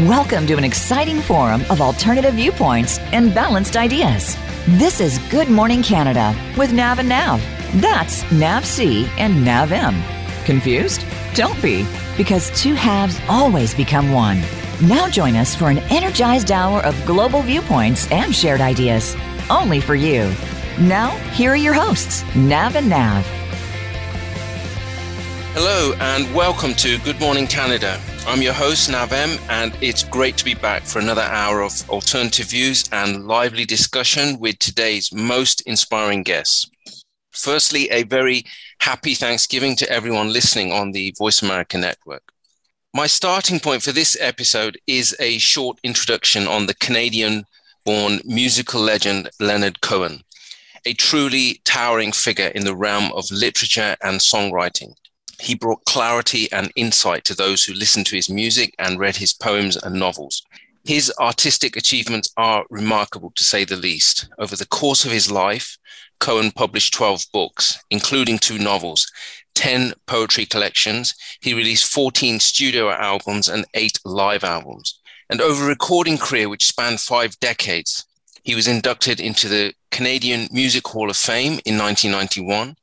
Welcome to an exciting forum of alternative viewpoints and balanced ideas. This is Good Morning Canada with Nav and Nav. That's Nav C and Nav M. Confused? Don't be, because two halves always become one. Now join us for an energized hour of global viewpoints and shared ideas. Only for you. Now, here are your hosts, Nav and Nav. Hello, and welcome to Good Morning Canada. I'm your host, Nav M, and it's great to be back for another hour of alternative views and lively discussion with today's most inspiring guests. Firstly, a very happy Thanksgiving to everyone listening on the Voice America Network. My starting point for this episode is a short introduction on the Canadian born musical legend Leonard Cohen, a truly towering figure in the realm of literature and songwriting. He brought clarity and insight to those who listened to his music and read his poems and novels. His artistic achievements are remarkable to say the least. Over the course of his life, Cohen published 12 books, including two novels, 10 poetry collections. He released 14 studio albums and eight live albums. And over a recording career which spanned five decades, he was inducted into the Canadian Music Hall of Fame in 1991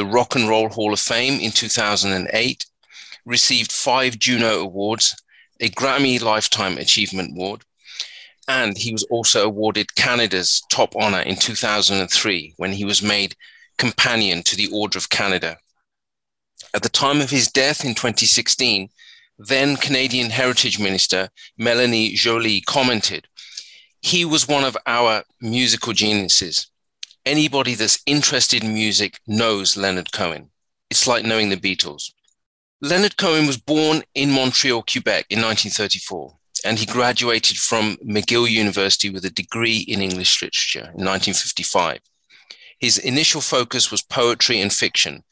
the Rock and Roll Hall of Fame in 2008, received five Juno Awards, a Grammy Lifetime Achievement Award, and he was also awarded Canada's top honor in 2003 when he was made companion to the Order of Canada. At the time of his death in 2016, then Canadian Heritage Minister Melanie Joly commented, he was one of our musical geniuses anybody that's interested in music knows Leonard Cohen. It's like knowing the Beatles. Leonard Cohen was born in Montreal, Quebec in 1934, and he graduated from McGill University with a degree in English literature in 1955. His initial focus was poetry and fiction,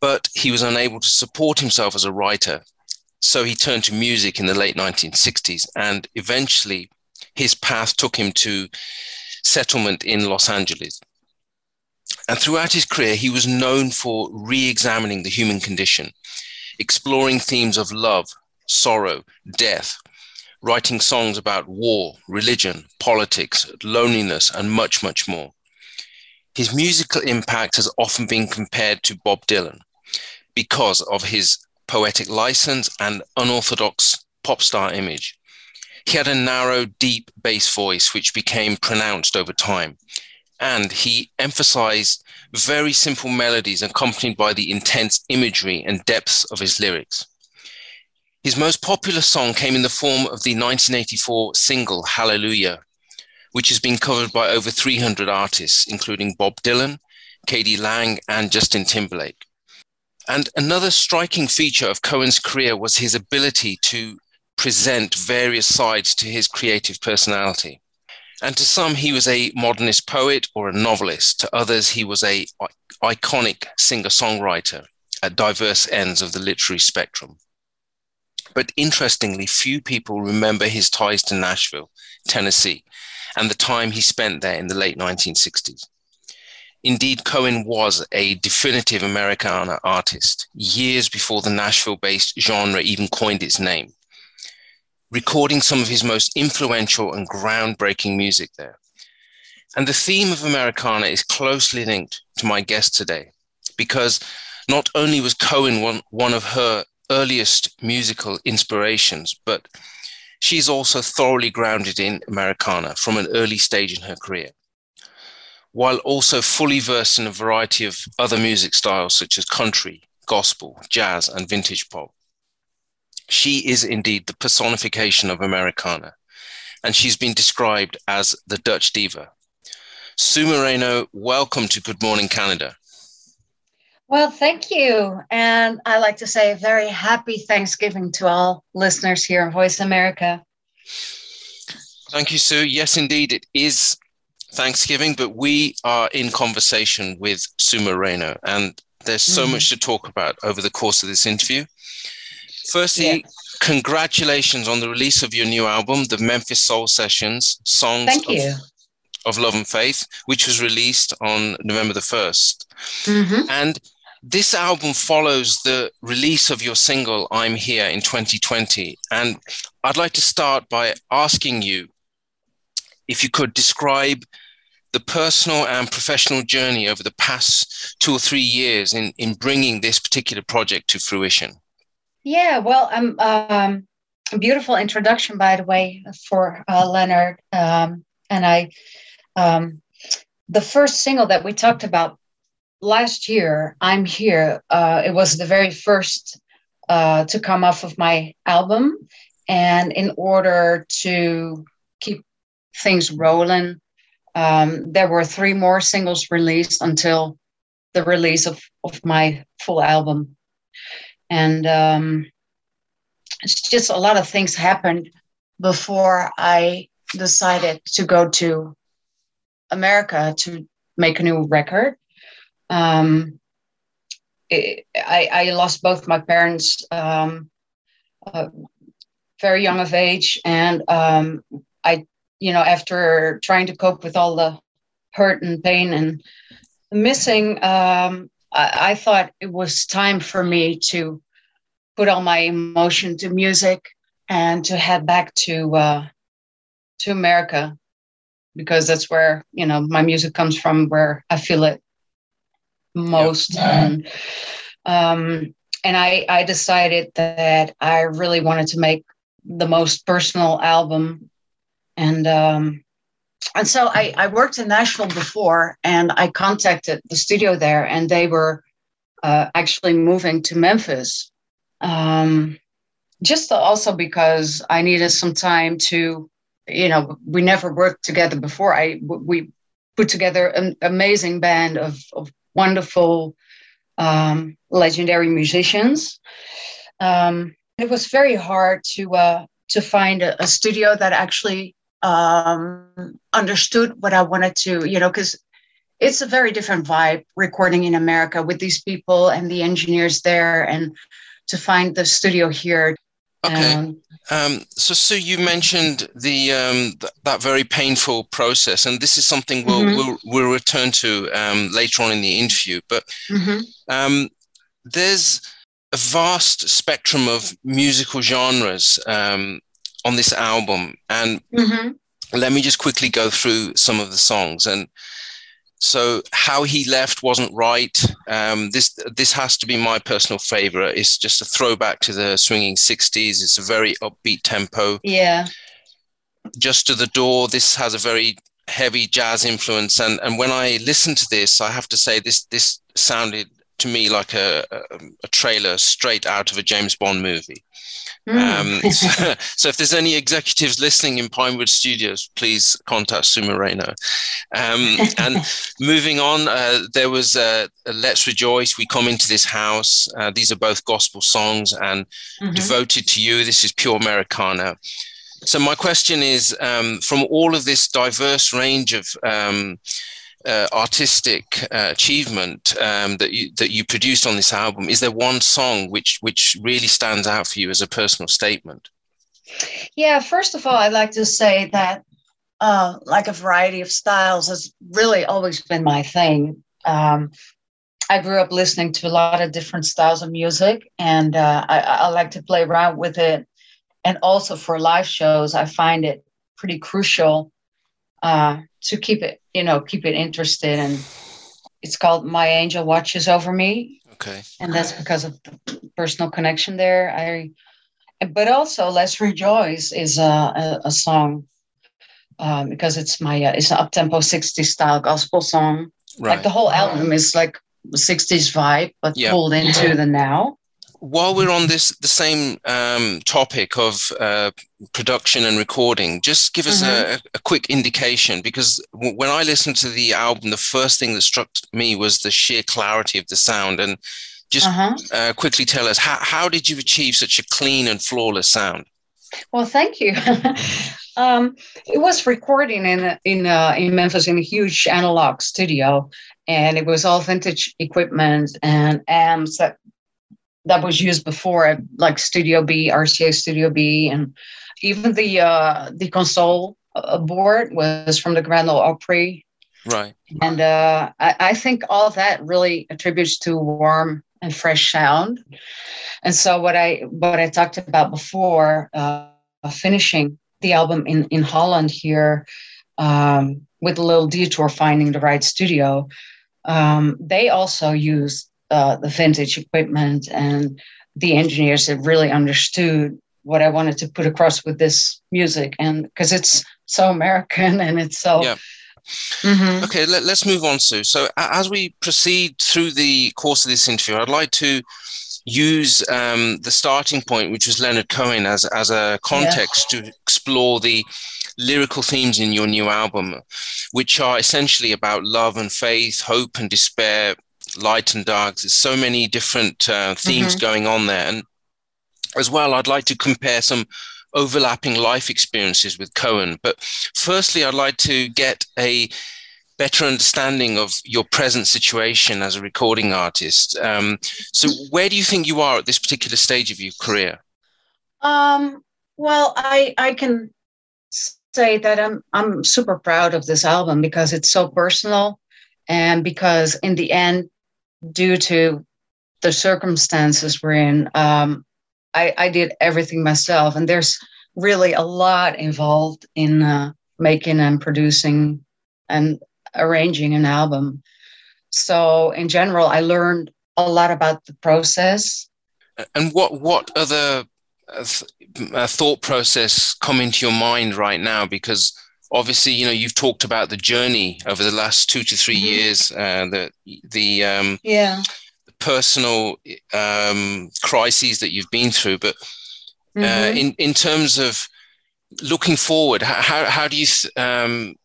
but he was unable to support himself as a writer. So he turned to music in the late 1960s, and eventually his path took him to settlement in Los Angeles. And throughout his career, he was known for re examining the human condition, exploring themes of love, sorrow, death, writing songs about war, religion, politics, loneliness, and much, much more. His musical impact has often been compared to Bob Dylan because of his poetic license and unorthodox pop star image. He had a narrow, deep bass voice, which became pronounced over time. And he emphasized very simple melodies accompanied by the intense imagery and depths of his lyrics. His most popular song came in the form of the 1984 single Hallelujah, which has been covered by over 300 artists, including Bob Dylan, k.d. lang, and Justin Timberlake. And another striking feature of Cohen's career was his ability to present various sides to his creative personality. And to some, he was a modernist poet or a novelist. To others, he was a iconic singer-songwriter at diverse ends of the literary spectrum. But interestingly, few people remember his ties to Nashville, Tennessee, and the time he spent there in the late 1960s. Indeed, Cohen was a definitive Americana artist years before the Nashville based genre even coined its name recording some of his most influential and groundbreaking music there. And the theme of Americana is closely linked to my guest today, because not only was Cohen one, one of her earliest musical inspirations, but she's also thoroughly grounded in Americana from an early stage in her career, while also fully versed in a variety of other music styles such as country, gospel, jazz, and vintage pop. She is indeed the personification of Americana, and she's been described as the Dutch diva. Sue Moreno, welcome to Good Morning Canada. Well, thank you. And I like to say a very happy Thanksgiving to all listeners here in Voice America. Thank you, Sue. Yes, indeed, it is Thanksgiving, but we are in conversation with Sue Moreno, and there's so mm-hmm. much to talk about over the course of this interview. Firstly, congratulations on the release of your new album, the Memphis Soul Sessions Songs. Of, of Love and Faith, which was released on November the 1st. Mm-hmm. And this album follows the release of your single I'm Here in 2020. And I'd like to start by asking you if you could describe the personal and professional journey over the past two or three years in, in bringing this particular project to fruition. Yeah, well, um, um, a beautiful introduction, by the way, for uh, Leonard. Um, and I, um, the first single that we talked about last year, I'm Here, uh, it was the very first uh, to come off of my album. And in order to keep things rolling, um, there were three more singles released until the release of, of my full album. And um, it's just a lot of things happened before I decided to go to America to make a new record. Um, it, I, I, lost both my parents um, uh, very young of age, and um, I, you know, after trying to cope with all the hurt and pain and missing, um, I, I thought it was time for me to put all my emotion to music and to head back to uh, to America because that's where you know my music comes from, where I feel it most. Yep. And um, and I I decided that I really wanted to make the most personal album, and um, and so I I worked in Nashville before, and I contacted the studio there, and they were uh, actually moving to Memphis um, just also because I needed some time to, you know, we never worked together before. I we put together an amazing band of, of wonderful, um, legendary musicians. Um, it was very hard to uh, to find a, a studio that actually um, understood what I wanted to, you know, because it's a very different vibe recording in America with these people and the engineers there and to find the studio here. Okay. Um, um, so, Sue, you mentioned the um, th- that very painful process, and this is something we'll mm-hmm. we'll, we'll, return to um, later on in the interview. But mm-hmm. Um, there's a vast spectrum of musical genres um, on this album, and mm-hmm. let me just quickly go through some of the songs. And so how he left wasn't right. Um, this this has to be my personal favorite. It's just a throwback to the swinging '60s. It's a very upbeat tempo. Yeah. Just to the door. This has a very heavy jazz influence, and and when I listen to this, I have to say this this sounded to me like a, a, a trailer straight out of a James Bond movie. Mm. Um, so, so, if there's any executives listening in Pinewood Studios, please contact Sue Moreno. Um, and moving on, uh, there was uh, Let's Rejoice, We Come Into This House. Uh, these are both gospel songs and mm-hmm. Devoted to You. This is pure Americana. So my question is, um, from all of this diverse range of um, uh, artistic uh, achievement um, that you that you produced on this album, is there one song which which really stands out for you as a personal statement? Yeah, first of all, I'd like to say that uh, like a variety of styles has really always been my thing. Um, I grew up listening to a lot of different styles of music, and uh, I, I like to play around with it. And also for live shows, I find it pretty crucial uh, to keep it, you know, keep it interested. And it's called My Angel Watches Over Me. Okay. And that's because of the personal connection there. I, but also Let's Rejoice is a, a, a song um, because it's my, uh, it's an up tempo 60s style gospel song. Right. Like the whole album is like 60s vibe, but yep. pulled into the now while we're on this the same um, topic of uh, production and recording, just give us mm-hmm. a, a, quick indication because w- when I listened to the album, the first thing that struck me was the sheer clarity of the sound. And just uh-huh. uh, quickly tell us how, how did you achieve such a clean and flawless sound? Well, thank you. um, it was recording in in uh, in Memphis in a huge analog studio, and it was all vintage equipment and amps that that was used before, like Studio B, RCA Studio B, and even the uh, the console uh, board was from the Grand Ole Opry. Right. And uh, I, I think all that really attributes to warm and fresh sound. And so what I what I talked about before, uh, finishing the album in in Holland here um, with a little detour finding the right studio. Um, they also use uh, the vintage equipment and the engineers have really understood what I wanted to put across with this music, and because it's so American and it's so. Yeah. Mm-hmm. Okay, let, us move on, Sue. So, as we proceed through the course of this interview, I'd like to use um, the starting point, which was Leonard Cohen, as, as a context yeah. to explore the lyrical themes in your new album, which are essentially about love and faith, hope and despair, light and dark. There's so many different uh, themes mm-hmm. going on there. And as well, I'd like to compare some overlapping life experiences with Cohen. But firstly, I'd like to get a better understanding of your present situation as a recording artist. Um, so, where do you think you are at this particular stage of your career? Um, well, I I can say that I'm I'm super proud of this album because it's so personal, and because in the end, due to the circumstances we're in, um, I, I did everything myself, and there's really a lot involved in uh, making and producing and arranging an album. So in general, I learned a lot about the process. And what what other uh, th- uh, thought process come into your mind right now? Because obviously, you know, you've talked about the journey over the last two to 3 mm-hmm. years, uh, the the um, yeah personal um, crises that you've been through, but uh, mm-hmm. in in terms of looking forward, how how do you um,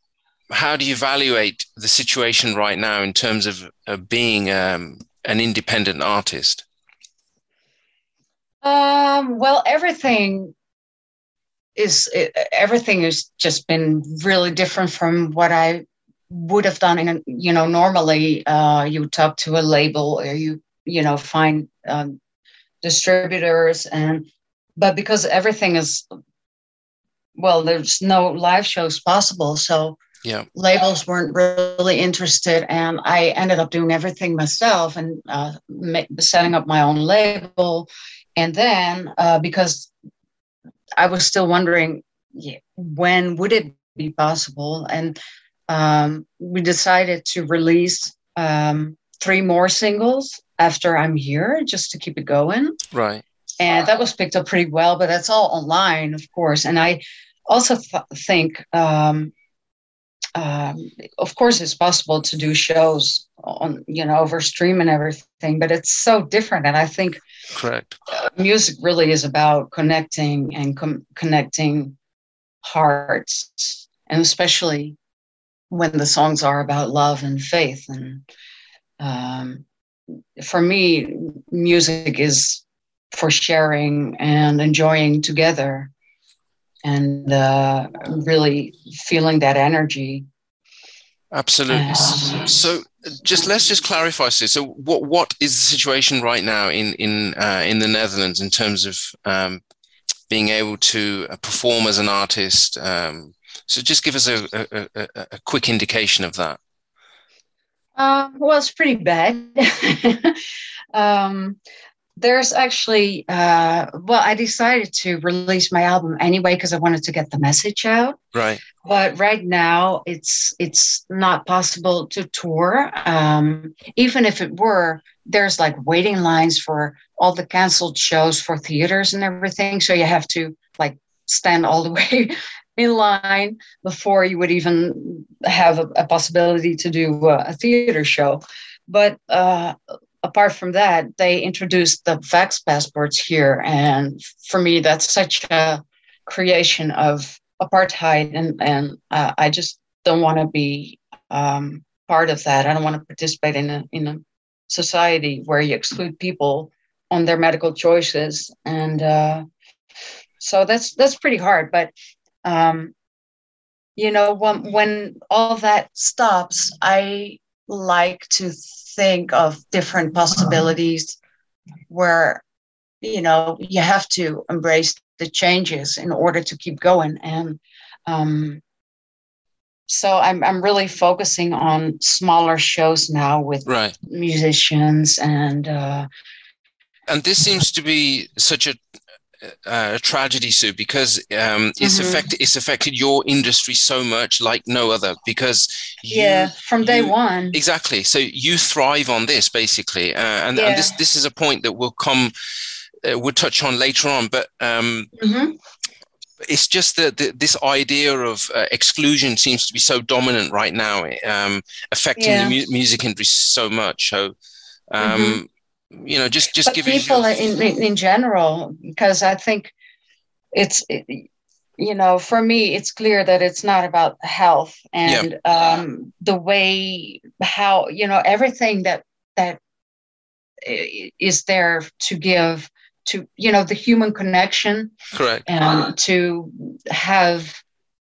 how do you evaluate the situation right now in terms of, of being um, an independent artist? Um, well, everything is everything has just been really different from what I would have done in you know normally uh, you talk to a label or you you know find um, distributors and but because everything is well there's no live shows possible so yeah. labels weren't really interested and i ended up doing everything myself and uh, setting up my own label. And then uh, because i was still wondering when would it be possible and um, we decided to release um, three more singles after I'm here just to keep it going. Right. And that was picked up pretty well, but that's all online, of course. And I also th- think, um, um, of course, it's possible to do shows on, you know, over stream and everything, but it's so different. And I think correct. Music really is about connecting and com- connecting hearts, and especially when the songs are about love and faith. And um, for me music is for sharing and enjoying together and uh, really feeling that energy. Absolutely. So just let's just clarify this so what what is the situation right now in in uh, in the netherlands in terms of um, being able to uh, perform as an artist um, so just give us a, a, a, a quick indication of that. Um, well, it's pretty bad. um, there's actually, uh, well, I decided to release my album anyway because I wanted to get the message out. Right. But right now, it's it's not possible to tour. Um, even if it were, there's like waiting lines for all the canceled shows for theaters and everything. So you have to like stand all the way in line before you would even have a, a possibility to do a theater show. But uh, apart from that, they introduced the vax passports here. And for me, that's such a creation of apartheid. And, and uh, I just don't want to be um, part of that. I don't want to participate in a, in a society where you exclude people on their medical choices. And uh, so that's that's pretty hard. But um, you know, when, when all that stops, I like to think of different possibilities where, you know, you have to embrace the changes in order to keep going. And um, so I'm I'm really focusing on smaller shows now with right. musicians and uh, and this seems to be such a a tragedy, Sue, because um, it's mm-hmm. affected it's affected your industry so much, like no other. Because you, yeah, from day you, one, exactly. So you thrive on this, basically, uh, and, yeah. and, this this is a point that will come. Uh, we'll touch on later on, but um, mm-hmm it's just that this idea of uh, exclusion seems to be so dominant right now, um, affecting yeah. the mu- music industry so much. So, um, mm-hmm. You know, just just give people in, in general, because I think it's. It, you know, for me, it's clear that it's not about health and um, the way how you know everything that that is there to give to you know the human connection correct. and to have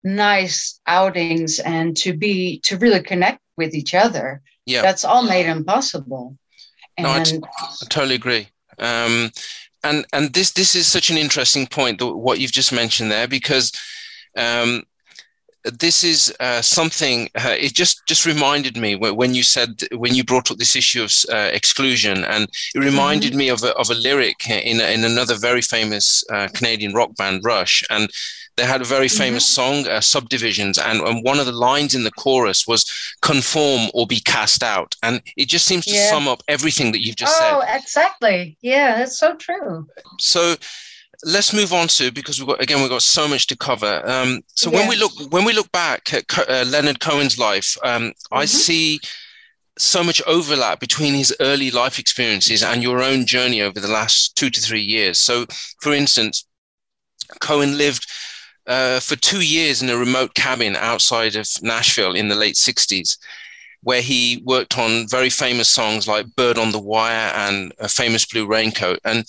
nice outings and to be to really connect with each other. Yeah. That's all made impossible and no, I, t- I totally agree um, and and this this is such an interesting point what you've just mentioned there because um, this is uh, something uh, it just just reminded me when you said when you brought up this issue of uh, exclusion and it reminded mm-hmm. me of a, of a lyric in, in another very famous uh, canadian rock band rush and they had a very mm-hmm. famous song uh, subdivisions and, and one of the lines in the chorus was conform or be cast out and it just seems to yeah. sum up everything that you've just oh, said oh exactly yeah that's so true so let's move on to because we've got again we've got so much to cover. Um, so yeah. when we look when we look back at uh, Leonard Cohen's life, um, mm-hmm. I see so much overlap between his early life experiences and your own journey over the last two to three years. So, for instance, Cohen lived uh, for two years in a remote cabin outside of Nashville in the late 60s where he worked on very famous songs like Bird on the Wire and a famous Blue Raincoat. And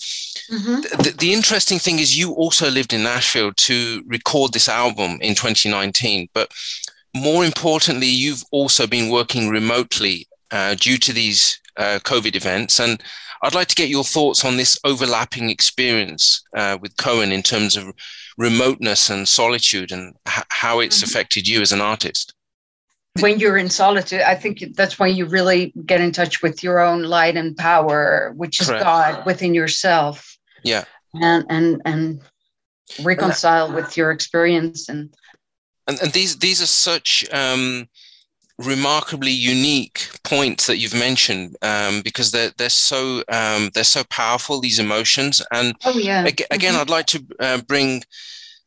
mm-hmm. th- the interesting thing is, you also lived in Nashville to record this album in 2019. But more importantly, you've also been working remotely uh, due to these uh, COVID events. And I'd like to get your thoughts on this overlapping experience uh, with Cohen in terms of remoteness and solitude and h- how it's mm-hmm. affected you as an artist when you're in solitude, I think that's when you really get in touch with your own light and power, which is Correct. God within yourself. Yeah. And and and reconcile with your experience and, and and these these are such um remarkably unique points that you've mentioned um, because they're they're so um, they're so powerful these emotions and oh, yeah. ag- again mm-hmm. I'd like to uh, bring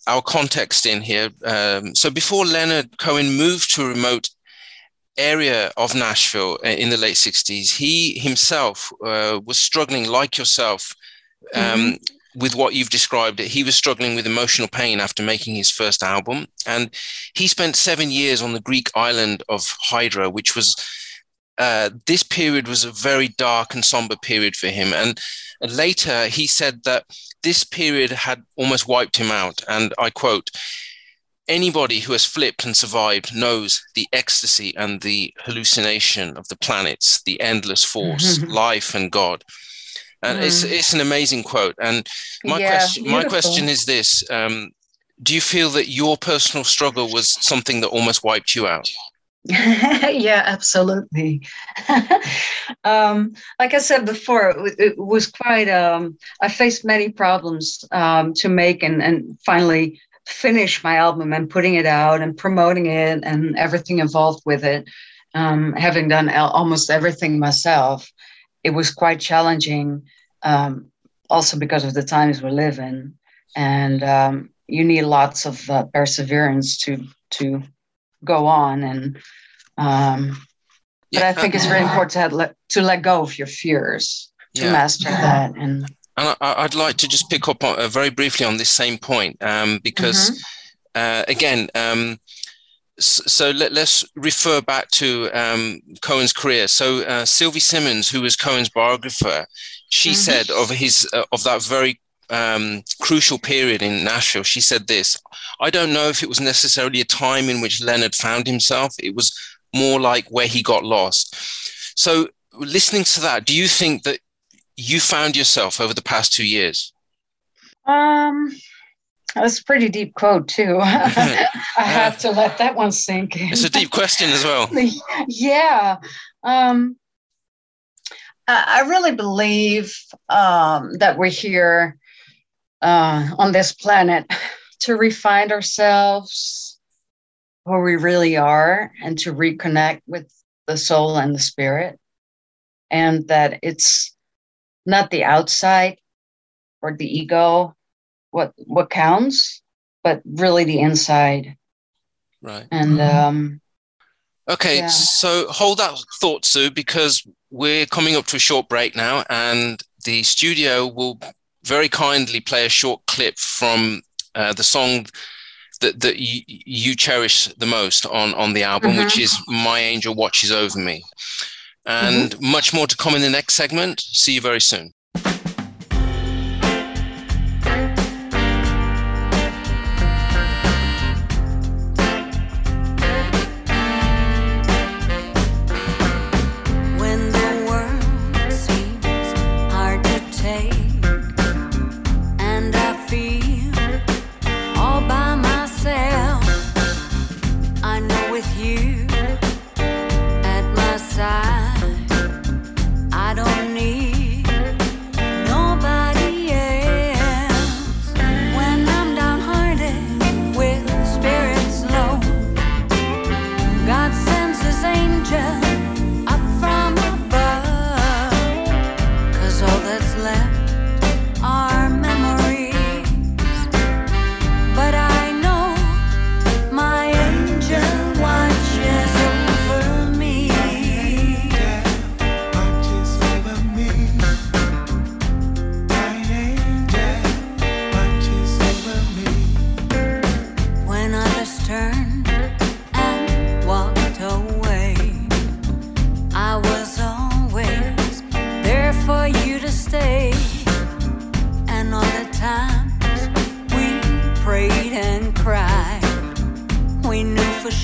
our context in here um, so before Leonard Cohen moved to a remote area of Nashville uh, in the late 60s, he himself uh, was struggling, like yourself, um, mm-hmm. With what you've described. He was struggling with emotional pain after making his first album. And he spent seven years on the Greek island of Hydra, which was. Uh, this period was a very dark and somber period for him. And later he said that this period had almost wiped him out. And I quote, anybody who has flipped and survived knows the ecstasy and the hallucination of the planets, the endless force, life, and God. And mm. it's it's an amazing quote. And my yeah, question beautiful. my question is this: um, Do you feel that your personal struggle was something that almost wiped you out? yeah, absolutely. um, like I said before, it, it was quite. Um, I faced many problems um, to make, and and finally finish my album and putting it out and promoting it and everything involved with it, um, having done almost everything myself, it was quite challenging. Um, also because of the times we live in, and um, you need lots of uh, perseverance to to go on. And um, but yeah. I think it's very important to, let, to let go of your fears to yeah. master that and and I, would like to just pick up on, uh, very briefly on this same point um, because, mm-hmm. uh, again, um, so, let, us refer back to um, Cohen's career. So uh, Sylvie Simmons, who was Cohen's biographer, she mm-hmm. said of his uh, of that very um, crucial period in Nashville, she said this: "I don't know if it was necessarily a time in which Leonard found himself. It was more like where he got lost." So, listening to that, do you think that you found yourself over the past two years? Um, That's a pretty deep quote, too. I have to let that one sink. It's a deep question as well. yeah. Um, I really believe um, that we're here uh, on this planet to refine ourselves where we really are and to reconnect with the soul and the spirit. And that it's not the outside or the ego what what counts, but really the inside. Right. And mm-hmm. um Okay, yeah. so hold that thought, Sue, because we're coming up to a short break now, and the studio will very kindly play a short clip from uh, the song that, that you, you cherish the most on, on the album, mm-hmm. which is My Angel Watches Over Me. And mm-hmm. much more to come in the next segment. See you very soon.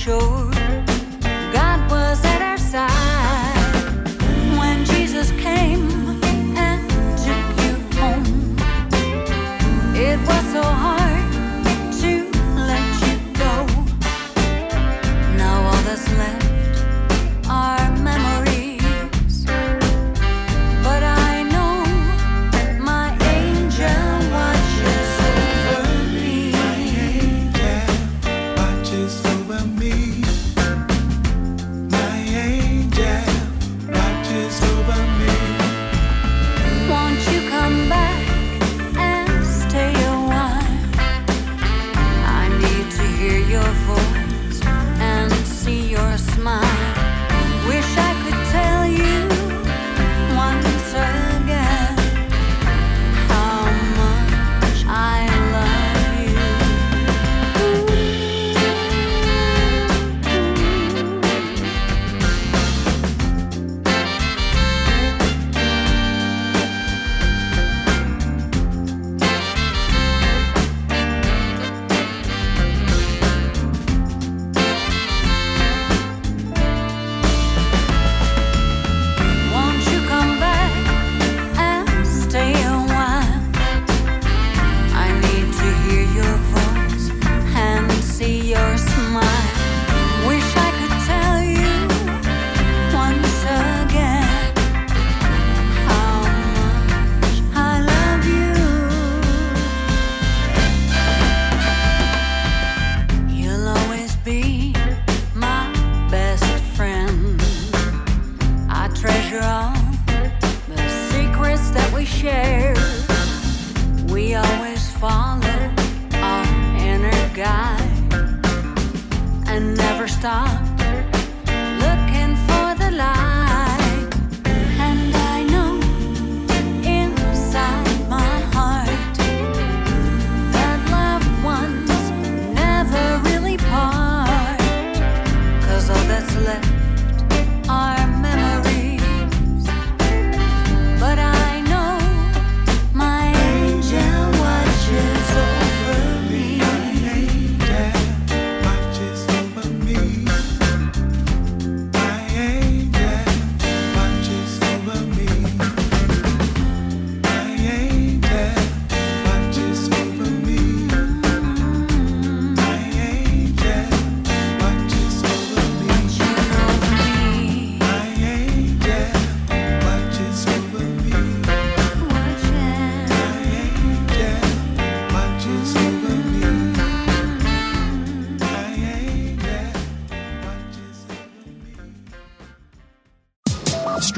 手。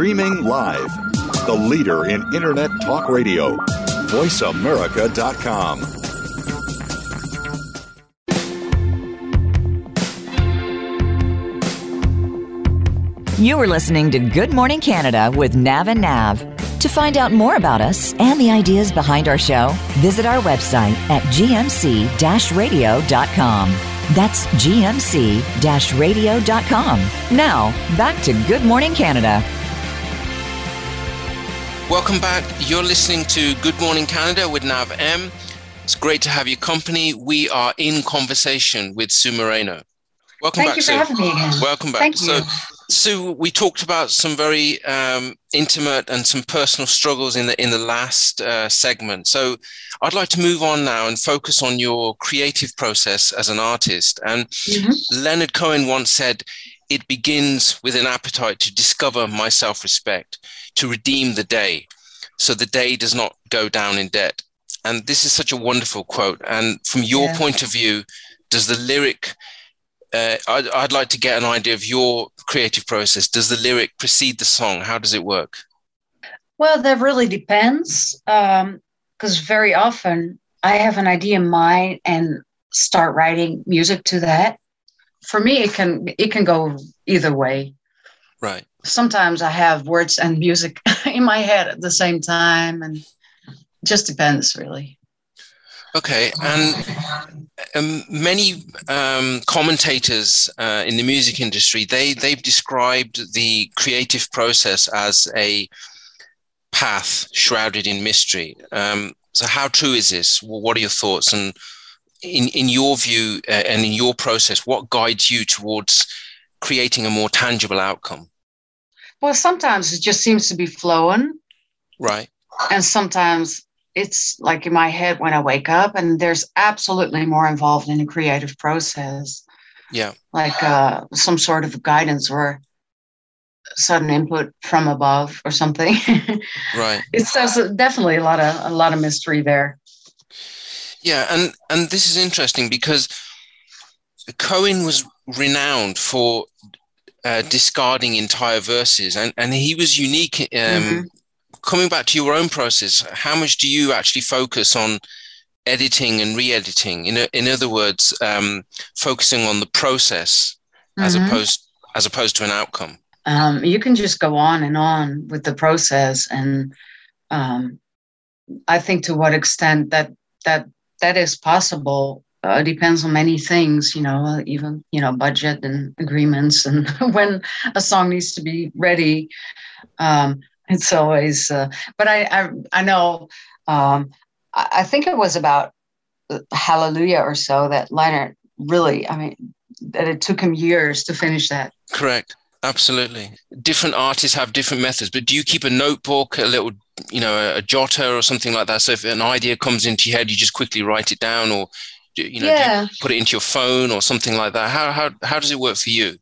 Streaming live. The leader in Internet talk radio. VoiceAmerica.com. You are listening to Good Morning Canada with Nav and Nav. To find out more about us and the ideas behind our show, visit our website at gmc radio.com. That's gmc radio.com. Now, back to Good Morning Canada. Welcome back. You're listening to Good Morning Canada with Nav M. It's great to have your company. We are in conversation with Sue Moreno. Welcome Thank back, you for Sue. having me again. Welcome back. Thank so, you. Sue, we talked about some very um, intimate and some personal struggles in the in the last uh, segment. So, I'd like to move on now and focus on your creative process as an artist. And Mhm. Leonard Cohen once said, "It begins with an appetite to discover my self-respect, to redeem the day, so the day does not go down in debt." And this is such a wonderful quote. And from your Yeah. point of view, does the lyric uh, I'd, I'd like to get an idea of your creative process. Does the lyric precede the song? How does it work? Well, that really depends. Because very often I have an idea in mind and start writing music to that. For me, it can it can go either way. Right. Sometimes I have words and music in my head at the same time, and it just depends, really. Okay. And um, many um, commentators uh, in the music industry they they've described the creative process as a path shrouded in mystery. Um, so, how true is this? What are your thoughts? And in in your view uh, and in your process, what guides you towards creating a more tangible outcome? Well, sometimes it just seems to be flowing, Right. and sometimes it's like in my head when I wake up, and there's absolutely more involved in the creative process. Yeah. like uh, some sort of guidance or sudden input from above or something. Right. it's definitely a lot of a lot of mystery there. Yeah, and and this is interesting because Cohen was renowned for uh, discarding entire verses, and and he was unique. Um, Mhm. Coming back to your own process, how much do you actually focus on editing and re-editing? In in other words, um, focusing on the process as Mhm. opposed as opposed to an outcome. Um, you can just go on and on with the process, and um, I think to what extent that that that is possible uh, depends on many things. You know, even you know budget and agreements, and when a song needs to be ready. Um, it's always, uh, but I I, I know. Um, I, I think it was about uh, Hallelujah or so that Leonard really. I mean, that it took him years to finish that. Correct. Absolutely. Different artists have different methods, but do you keep a notebook, a little, you know, a, jotter or something like that? So if an idea comes into your head, you just quickly write it down, or do, you know, do you put it into your phone or something like that. How how how does it work for you?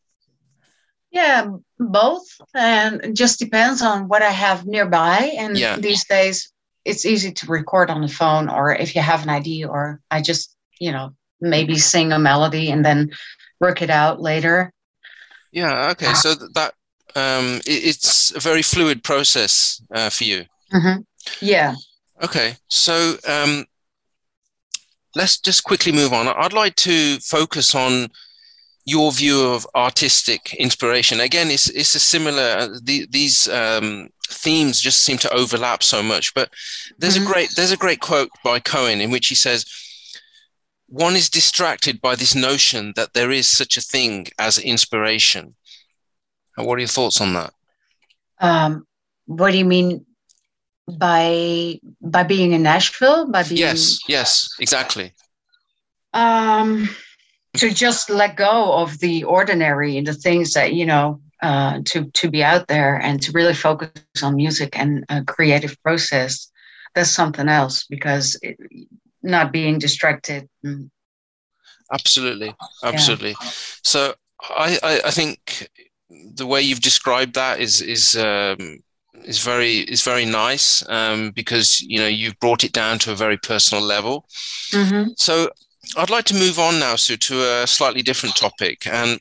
Yeah, both. And it just depends on what I have nearby. And Yeah. these days, it's easy to record on the phone, or if you have an idea, or I just, you know, maybe sing a melody and then work it out later. Yeah. Okay. So that um, it, it's a very fluid process uh, for you. Hmm Yeah. Okay. So um, let's just quickly move on. I'd like to focus on your view of artistic inspiration. Again, it's it's a similar. The, these um, themes just seem to overlap so much. But there's Mhm. a great there's a great quote by Cohen in which he says, "One is distracted by this notion that there is such a thing as inspiration." And What are your thoughts on that? Um, what do you mean by by being in Nashville? By being Yes. Yes. Exactly. um, to just let go of the ordinary and the things that you know uh, to to be out there and to really focus on music and a creative process that's something else because it, not being distracted mm, Absolutely, absolutely. So I, I, I think the way you've described that is is um, is very is very nice um, because you know you've brought it down to a very personal level. Mhm. So I'd like to move on now, Sue, to a slightly different topic, and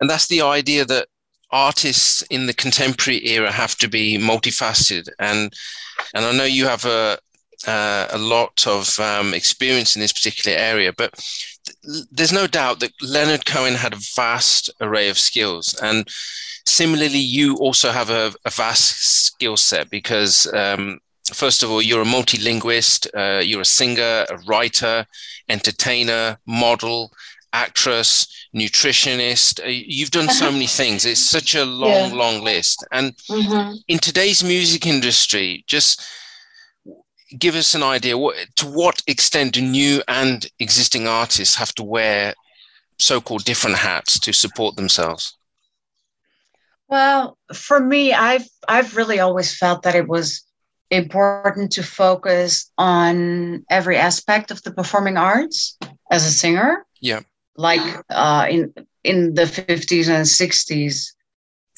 and that's the idea that artists in the contemporary era have to be multifaceted, and and I know you have a uh, a lot of um, experience in this particular area, but th- there's no doubt that Leonard Cohen had a vast array of skills, and similarly, you also have a, a vast skill set because. Um, first of all, you're a multilingualist, uh, you're a singer, a writer, entertainer, model, actress, nutritionist. Uh, you've done so many things. It's such a long, yeah. long list. And mm-hmm. in today's music industry, just give us an idea what, to what extent do new and existing artists have to wear so-called different hats to support themselves? Well, for me, I've I've really always felt that it was important to focus on every aspect of the performing arts as a singer. Yeah. Like uh, in in the 50s and 60s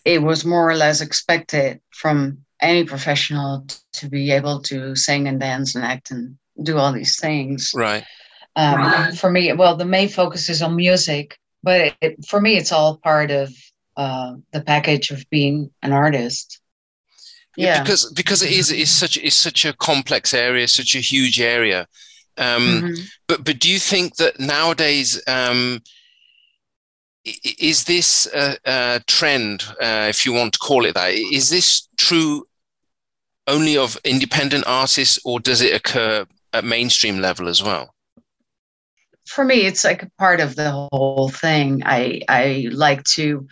it was more or less expected from any professional to be able to sing and dance and act and do all these things. Right. Um, for me well the main focus is on music but it, it, for me it's all part of uh, the package of being an artist yeah, yeah because because it is it's such it's such a complex area such a huge area um, mm-hmm. But but do you think that nowadays um, is this a, a trend, uh, if you want to call it that? Is this true only of independent artists, or does it occur at mainstream level as well? For me, it's like a part of the whole thing. I I like to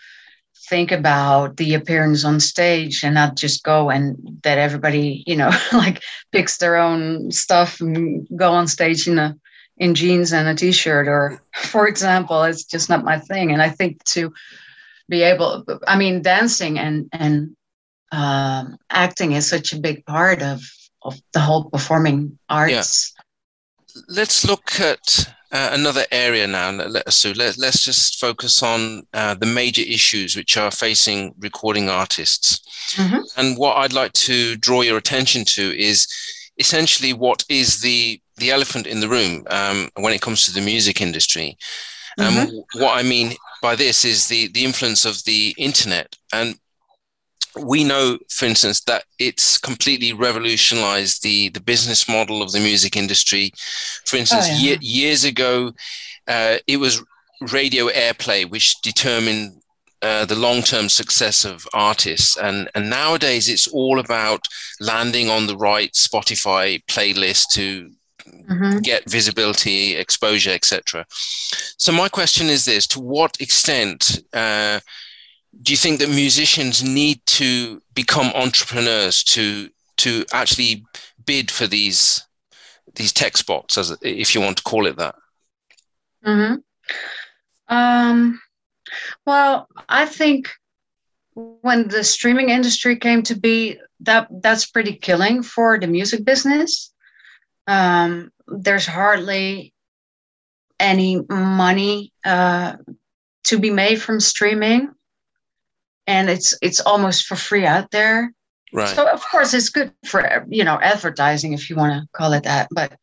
think about the appearance on stage and not just go and that everybody you know like picks their own stuff and go on stage in a in jeans and a t-shirt or for example it's just not my thing and i think to be able i mean dancing and and um, acting is such a big part of of the whole performing arts yeah. let's look at uh, another area now, so let, us just focus on uh, the major issues which are facing recording artists. Mm-hmm. And what I'd like to draw your attention to is essentially what is the the elephant in the room um, when it comes to the music industry. Um, mm-hmm. What I mean by this is the the influence of the internet and we know, for instance, that it's completely revolutionized the, the business model of the music industry. For instance, oh, yeah. ye- years ago, uh, it was radio airplay which determined uh, the long-term success of artists and and nowadays it's all about landing on the right spotify playlist to mm-hmm. get visibility exposure etc so my question is this to what extent uh, do you think that musicians need to become entrepreneurs to to actually bid for these these tech spots, as if you want to call it that? hmm Um, well, I think when the streaming industry came to be, that that's pretty killing for the music business. Um, there's hardly any money uh, to be made from streaming and it's it's almost for free out there. Right. So of course it's good for you know advertising if you want to call it that, but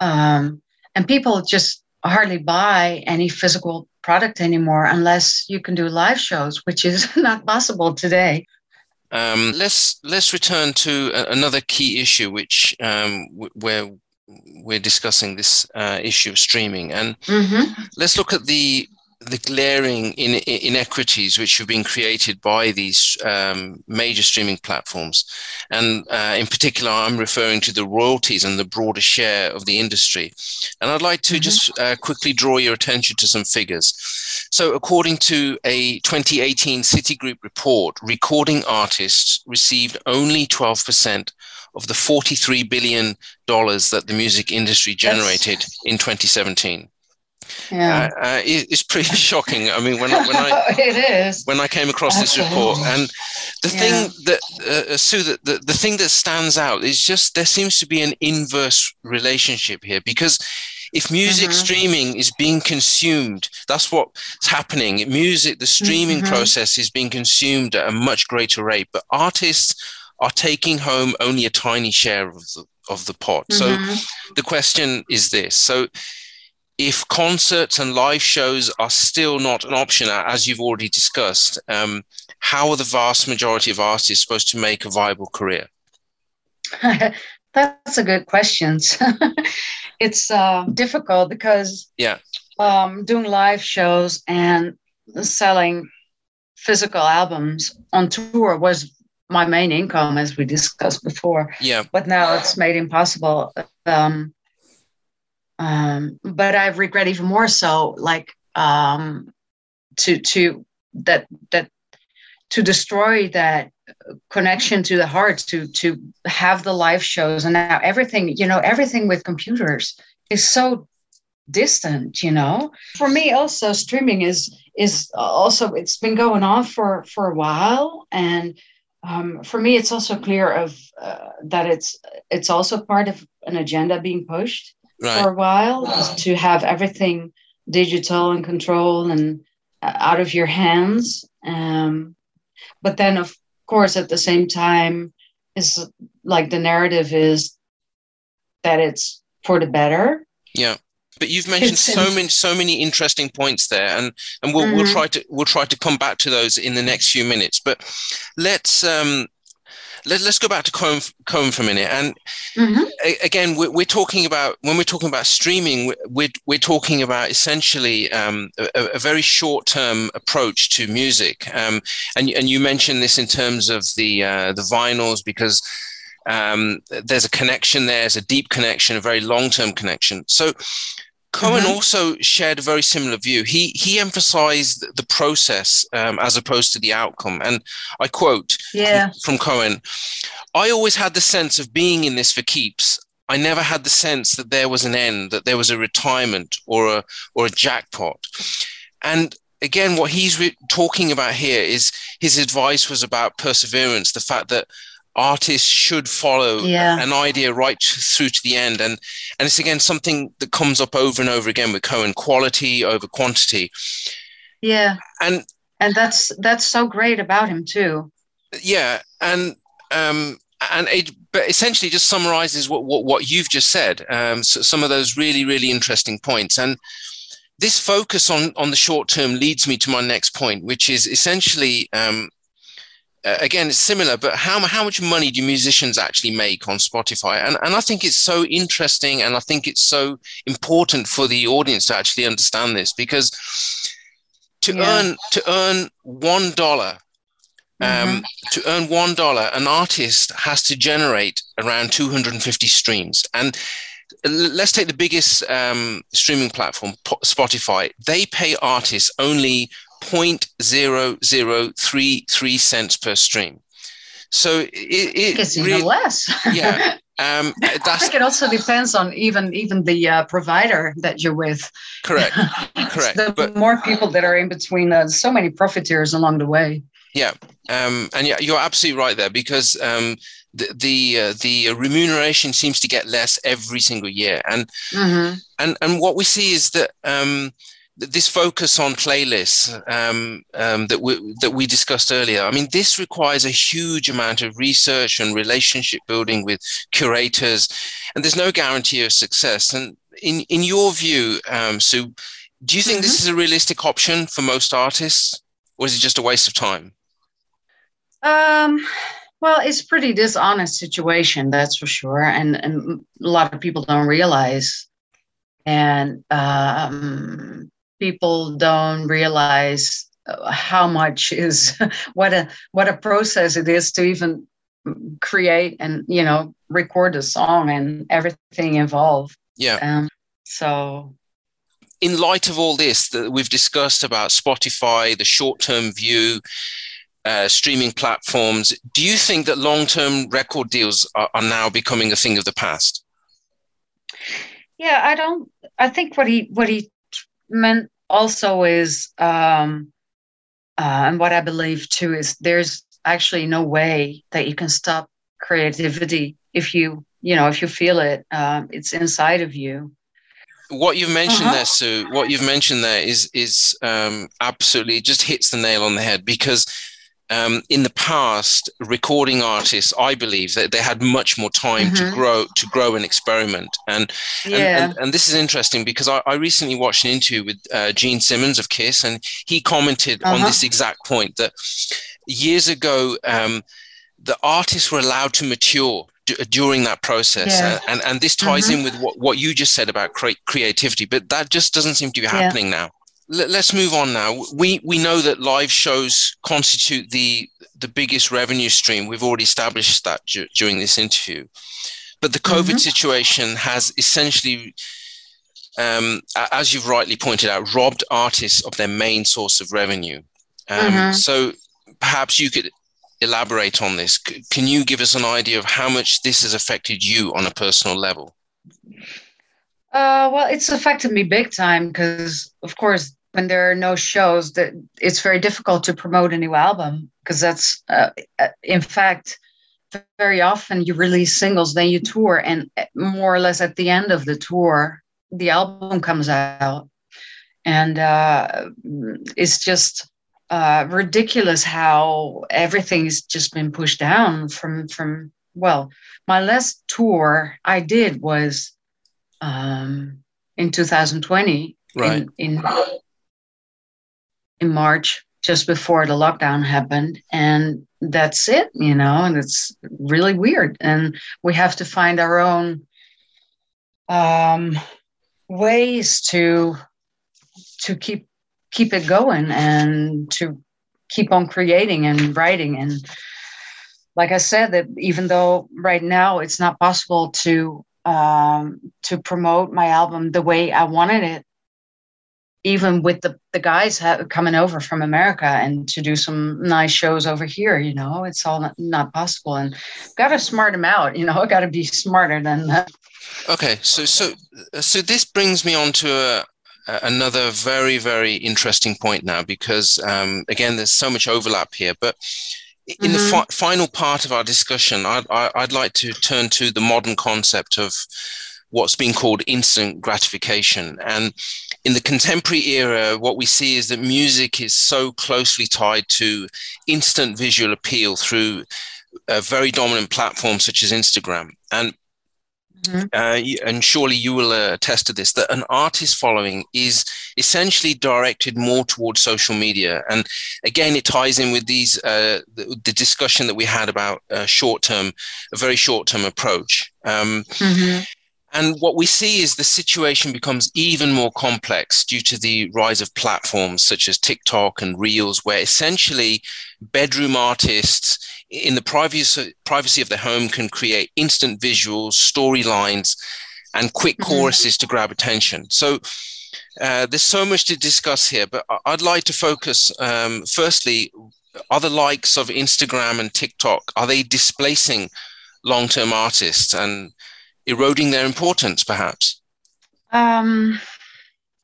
um, and people just hardly buy any physical product anymore unless you can do live shows, which is not possible today. Um, let's let's return to another key issue, which um, w- where we're discussing this uh, issue of streaming, and mm-hmm. let's look at the the glaring in, inequities which have been created by these um, major streaming platforms. And uh, in particular, I'm referring to the royalties and the broader share of the industry. And I'd like to mm-hmm. just uh, quickly draw your attention to some figures. So, according to a 2018 Citigroup report, recording artists received only 12% of the $43 billion that the music industry generated That's... in 2017 yeah. Uh, uh, it's pretty shocking. I mean, when, when I it is when I came across Absolutely. this report, and the yeah. thing that uh, uh, Sue, that the, the thing that stands out is just there seems to be an inverse relationship here because if music mm-hmm. streaming is being consumed, that's what's happening. Music, the streaming mm-hmm. process is being consumed at a much greater rate, but artists are taking home only a tiny share of the of the pot. Mm-hmm. So the question is this: so if concerts and live shows are still not an option, as you've already discussed, um, how are the vast majority of artists supposed to make a viable career? That's a good question. it's uh, difficult because yeah, um, doing live shows and selling physical albums on tour was my main income, as we discussed before. Yeah, but now it's made impossible. Um, um, but I regret even more so, like um, to to that that to destroy that connection to the heart, to to have the live shows, and now everything, you know, everything with computers is so distant. You know, for me also streaming is is also it's been going on for for a while, and um, for me it's also clear of uh, that it's it's also part of an agenda being pushed right. for a while to have everything digital and control and uh, out of your hands. Um, but then, of course, at the same time, is like the narrative is that it's for the better. Yeah but you've mentioned so many so many interesting points there and and we'll, mm-hmm. we'll try to we'll try to come back to those in the next few minutes but let's um let, us go back to Cohen, for a minute. And mm-hmm. a, again, we're, we're, talking about when we're talking about streaming, we're, we're talking about essentially um, a, a, very short term approach to music. Um, and, and you mentioned this in terms of the uh, the vinyls because um, there's a connection there, there's a deep connection, a very long term connection. So Cohen mm-hmm. also shared a very similar view. He he emphasized the process um, as opposed to the outcome. And I quote yeah. from Cohen: "I always had the sense of being in this for keeps. I never had the sense that there was an end, that there was a retirement or a or a jackpot." And again, what he's re- talking about here is his advice was about perseverance, the fact that artists should follow yeah. an idea right through to the end. And and it's again something that comes up over and over again with cohen quality over quantity. Yeah. And and that's that's so great about him too. Yeah. And um and it but essentially just summarizes what what, what you've just said um so some of those really really interesting points. And this focus on on the short term leads me to my next point which is essentially um uh, again, it's similar, but how, how much money do musicians actually make on Spotify? And, and I think it's so interesting and I think it's so important for the audience to actually understand this because to yeah. earn to earn one dollar um, mm-hmm. to earn one dollar, an artist has to generate around 250 streams. And let's take the biggest um, streaming platform, Spotify. They pay artists only 0.0033 cents per stream. So it, it it's really, even less. yeah. Um, that's, I think it also depends on even even the uh, provider that you're with. Correct. Correct. the but, more people that are in between, uh, so many profiteers along the way. Yeah, um, and yeah, you're absolutely right there because um, the the, uh, the remuneration seems to get less every single year, and mm-hmm. and and what we see is that um, this focus on playlists um, um, that we that we discussed earlier. I mean, this requires a huge amount of research and relationship building with curators, and there's no guarantee of success. And in in your view, um, Sue, do you think mm-hmm. this is a realistic option for most artists, or is it just a waste of time? Um. Well, it's a pretty dishonest situation, that's for sure, and and a lot of people don't realize and um, people don't realize uh, how much is what a what a process it is to even create and you know record a song and everything involved yeah. Um, so in light of all this that we've discussed about spotify the short-term view uh, streaming platforms do you think that long-term record deals are, are now becoming a thing of the past? Yeah i don't i think what he what he meant also is, um, uh, and what I believe too is there's actually no way that you can stop creativity if you, you know, if you feel it, um, it's inside of you. What you've mentioned uh-huh. there, Sue, what you've mentioned there is is um, absolutely just hits the nail on the head because um, in the past, recording artists, I believe that they had much more time mm-hmm. to grow, to grow and experiment. And, yeah. and, and, and, this is interesting because I, I recently watched an interview with uh, Gene Simmons of Kiss, and he commented uh-huh. on this exact point that years ago, um, the artists were allowed to mature during that process. Yeah. And, and this ties mm-hmm. in with what, what you just said about cre- creativity, but that just doesn't seem to be happening yeah. now let's move on now. We we know that live shows constitute the the biggest revenue stream. We've already established that d- during this interview, but the COVID mm-hmm. situation has essentially, um, as you've rightly pointed out, robbed artists of their main source of revenue. Um, mm-hmm. So perhaps you could elaborate on this. C- can you give us an idea of how much this has affected you on a personal level? Uh, well, it's affected me big time because, of course, when there are no shows that it's very difficult to promote a new album because that's uh, uh, in fact very often you release singles then you tour and uh, more or less at the end of the tour the album comes out and uh, it's just uh, ridiculous how everything's just been pushed down from from well my last tour i did was um, in 2020 right. in, in in March, just before the lockdown happened. And that's it, you know, and it's really weird. And we have to find our own um, ways to to keep keep it going and to keep on creating and writing and like i said that even though right now it's not possible to um, to promote my album the way i wanted it even with the, the guys have, coming over from America and to do some nice shows over here, you know, it's all not, not possible. And got to smart them out, you know, got to be smarter than that. Okay, so so so this brings me on to a, another very very interesting point now because um, again, there's so much overlap here, but. In mm-hmm. the fi- final part of our discussion, I'd, I'd like to turn to the modern concept of what's being called instant gratification. And in the contemporary era, what we see is that music is so closely tied to instant visual appeal through a very dominant platforms such as Instagram. And Mm-hmm. Uh, and surely you will uh, attest to this that an artist following is essentially directed more towards social media and again it ties in with these uh, the, the, discussion that we had about short term a very short term approach um, mm-hmm. And what we see is the situation becomes even more complex due to the rise of platforms such as TikTok and Reels, where essentially bedroom artists in the privacy, privacy of their home can create instant visuals, storylines, and quick mm-hmm. choruses to grab attention. So uh, there's so much to discuss here, but I'd like to focus um, firstly, are the likes of Instagram and TikTok, are they displacing long-term artists? And eroding their importance, perhaps? Um,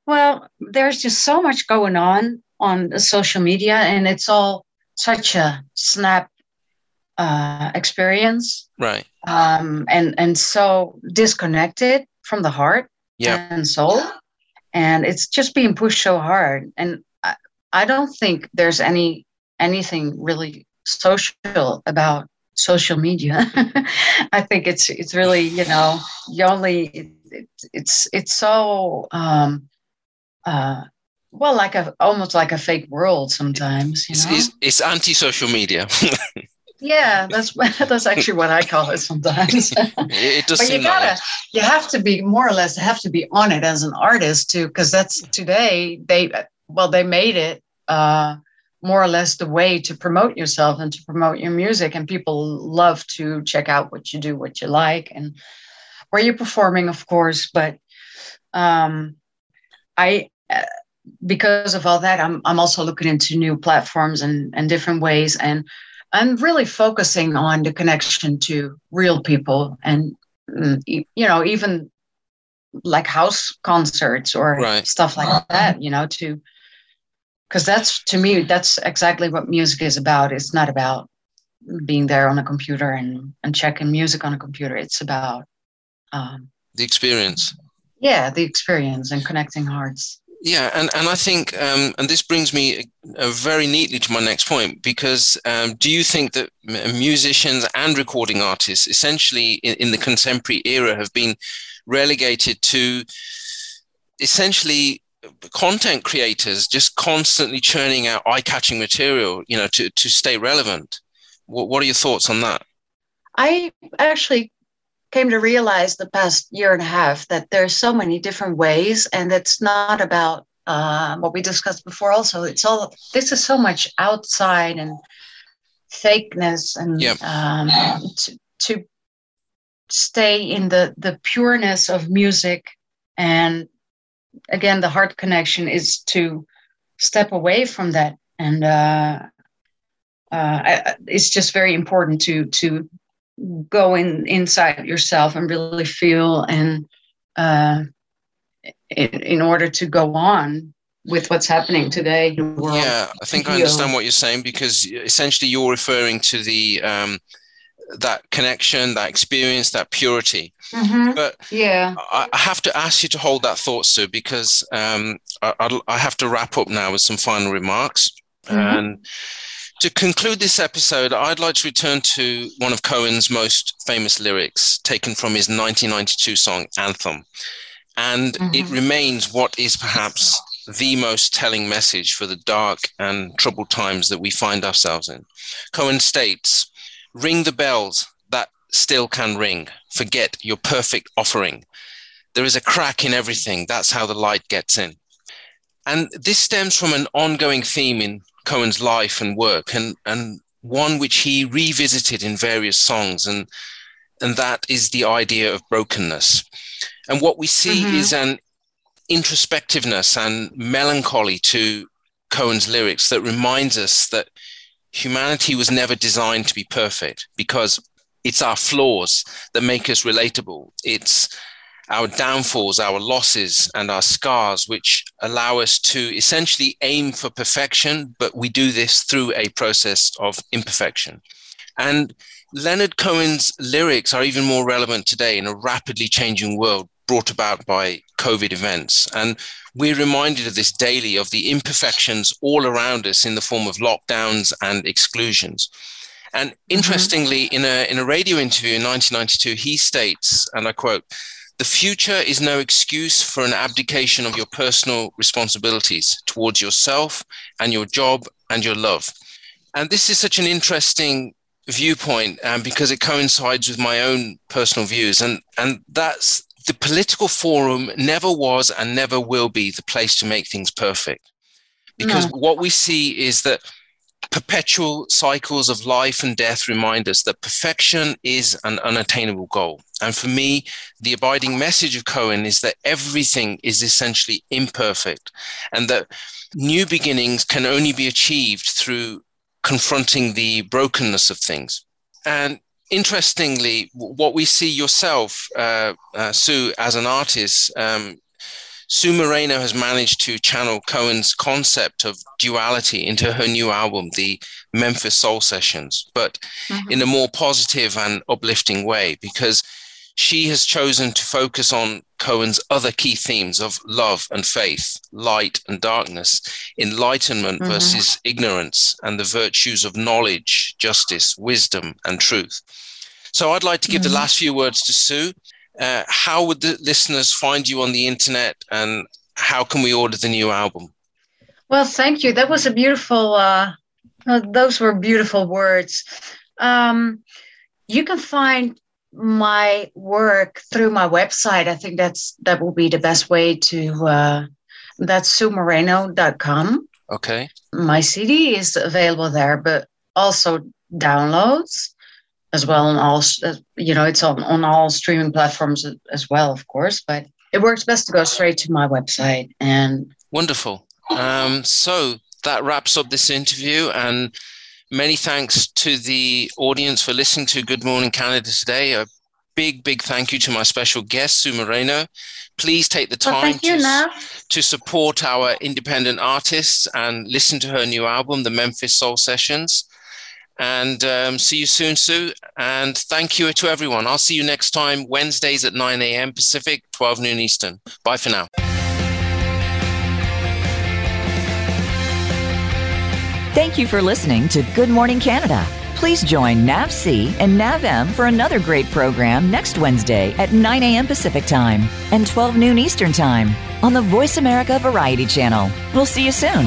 well, there's just so much going on on social media, and it's all such a snap uh, experience, right? Um, and and so disconnected from the heart yep. and soul, and it's just being pushed so hard. And I, I don't think there's any anything really social about social media. I think it's it's really you know you only it, it's it's so um, uh, well like a almost like a fake world sometimes. You know? It's, it's anti-social media. yeah, that's that's actually what I call it sometimes. it does but you gotta like... you have to be more or less have to be on it as an artist too, because that's today they well they made it. Uh, more or less the way to promote yourself and to promote your music. And people love to check out what you do, what you like, and where you're performing, of course. But um, I, uh, because of all that, I'm I'm also looking into new platforms and and different ways, and I'm really focusing on the connection to real people, and mm, you know, even like house concerts or right. stuff like that. You know, to because that's to me that's exactly what music is about. It's not about being there on a computer and and checking music on a computer. It's about um, the experience. Yeah the experience and connecting hearts. Yeah, and, and I think, um, and this brings me uh, very neatly to my next point, because um, do you think that musicians and recording artists, essentially in, in the contemporary era, have been relegated to essentially content creators just constantly churning out eye-catching material, you know, to, to stay relevant? What, what are your thoughts on that? I actually came to realize the past year and a half that there's so many different ways, and it's not about uh, what we discussed before. Also, it's all this is so much outside and fakeness, and yep. um, to, to stay in the the pureness of music, and again, the heart connection is to step away from that, and uh, uh, it's just very important to to go in inside yourself and really feel and uh, in, in order to go on with what's happening today in the world. yeah i think i understand what you're saying because essentially you're referring to the um, that connection that experience that purity mm-hmm. but yeah I, I, have to ask you to hold that thought sue because um, I, I, have to wrap up now with some final remarks mm-hmm. and to conclude this episode, I'd like to return to one of Cohen's most famous lyrics taken from his 1992 song Anthem. And mm-hmm. it remains what is perhaps the most telling message for the dark and troubled times that we find ourselves in. Cohen states, Ring the bells that still can ring. Forget your perfect offering. There is a crack in everything. That's how the light gets in. And this stems from an ongoing theme in Cohen's life and work, and and one which he revisited in various songs, and and that is the idea of brokenness. And what we see mm-hmm. is an introspectiveness and melancholy to Cohen's lyrics that reminds us that humanity was never designed to be perfect because it's our flaws that make us relatable. It's our downfalls, our losses, and our scars, which allow us to essentially aim for perfection, but we do this through a process of imperfection. And Leonard Cohen's lyrics are even more relevant today in a rapidly changing world brought about by COVID events. And we're reminded of this daily of the imperfections all around us in the form of lockdowns and exclusions. And mm-hmm. interestingly, mm-hmm. in, a, in a radio interview in 1992, he states, and I quote, the future is no excuse for an abdication of your personal responsibilities towards yourself and your job and your love. And this is such an interesting viewpoint um, because it coincides with my own personal views. And, and that's the political forum never was and never will be the place to make things perfect. Because no. what we see is that perpetual cycles of life and death remind us that perfection is an unattainable goal. And for me, the abiding message of Cohen is that everything is essentially imperfect and that new beginnings can only be achieved through confronting the brokenness of things. And interestingly, what we see yourself, uh, uh, Sue, as an artist, um, Sue Moreno has managed to channel Cohen's concept of duality into her new album, the Memphis Soul Sessions, but mm-hmm. in a more positive and uplifting way because she has chosen to focus on Cohen's other key themes of love and faith, light and darkness, enlightenment mm-hmm. versus ignorance, and the virtues of knowledge, justice, wisdom, and truth. So I'd like to give mm-hmm. the last few words to Sue uh, how would the listeners find you on the internet and how can we order the new album? Well, thank you. That was a beautiful, uh, uh, those were beautiful words. Um, you can find my work through my website. I think that's that will be the best way to. Uh, that's suemoreno.com. Okay. My CD is available there, but also downloads as well on all uh, you know it's on, on all streaming platforms as well of course but it works best to go straight to my website and wonderful um, so that wraps up this interview and many thanks to the audience for listening to good morning canada today a big big thank you to my special guest sue moreno please take the time well, to, to support our independent artists and listen to her new album the memphis soul sessions and um, see you soon, Sue. And thank you to everyone. I'll see you next time, Wednesdays at 9 a.m. Pacific, 12 noon Eastern. Bye for now. Thank you for listening to Good Morning Canada. Please join Nav C and Nav M for another great program next Wednesday at 9 a.m. Pacific Time and 12 noon Eastern Time on the Voice America Variety Channel. We'll see you soon.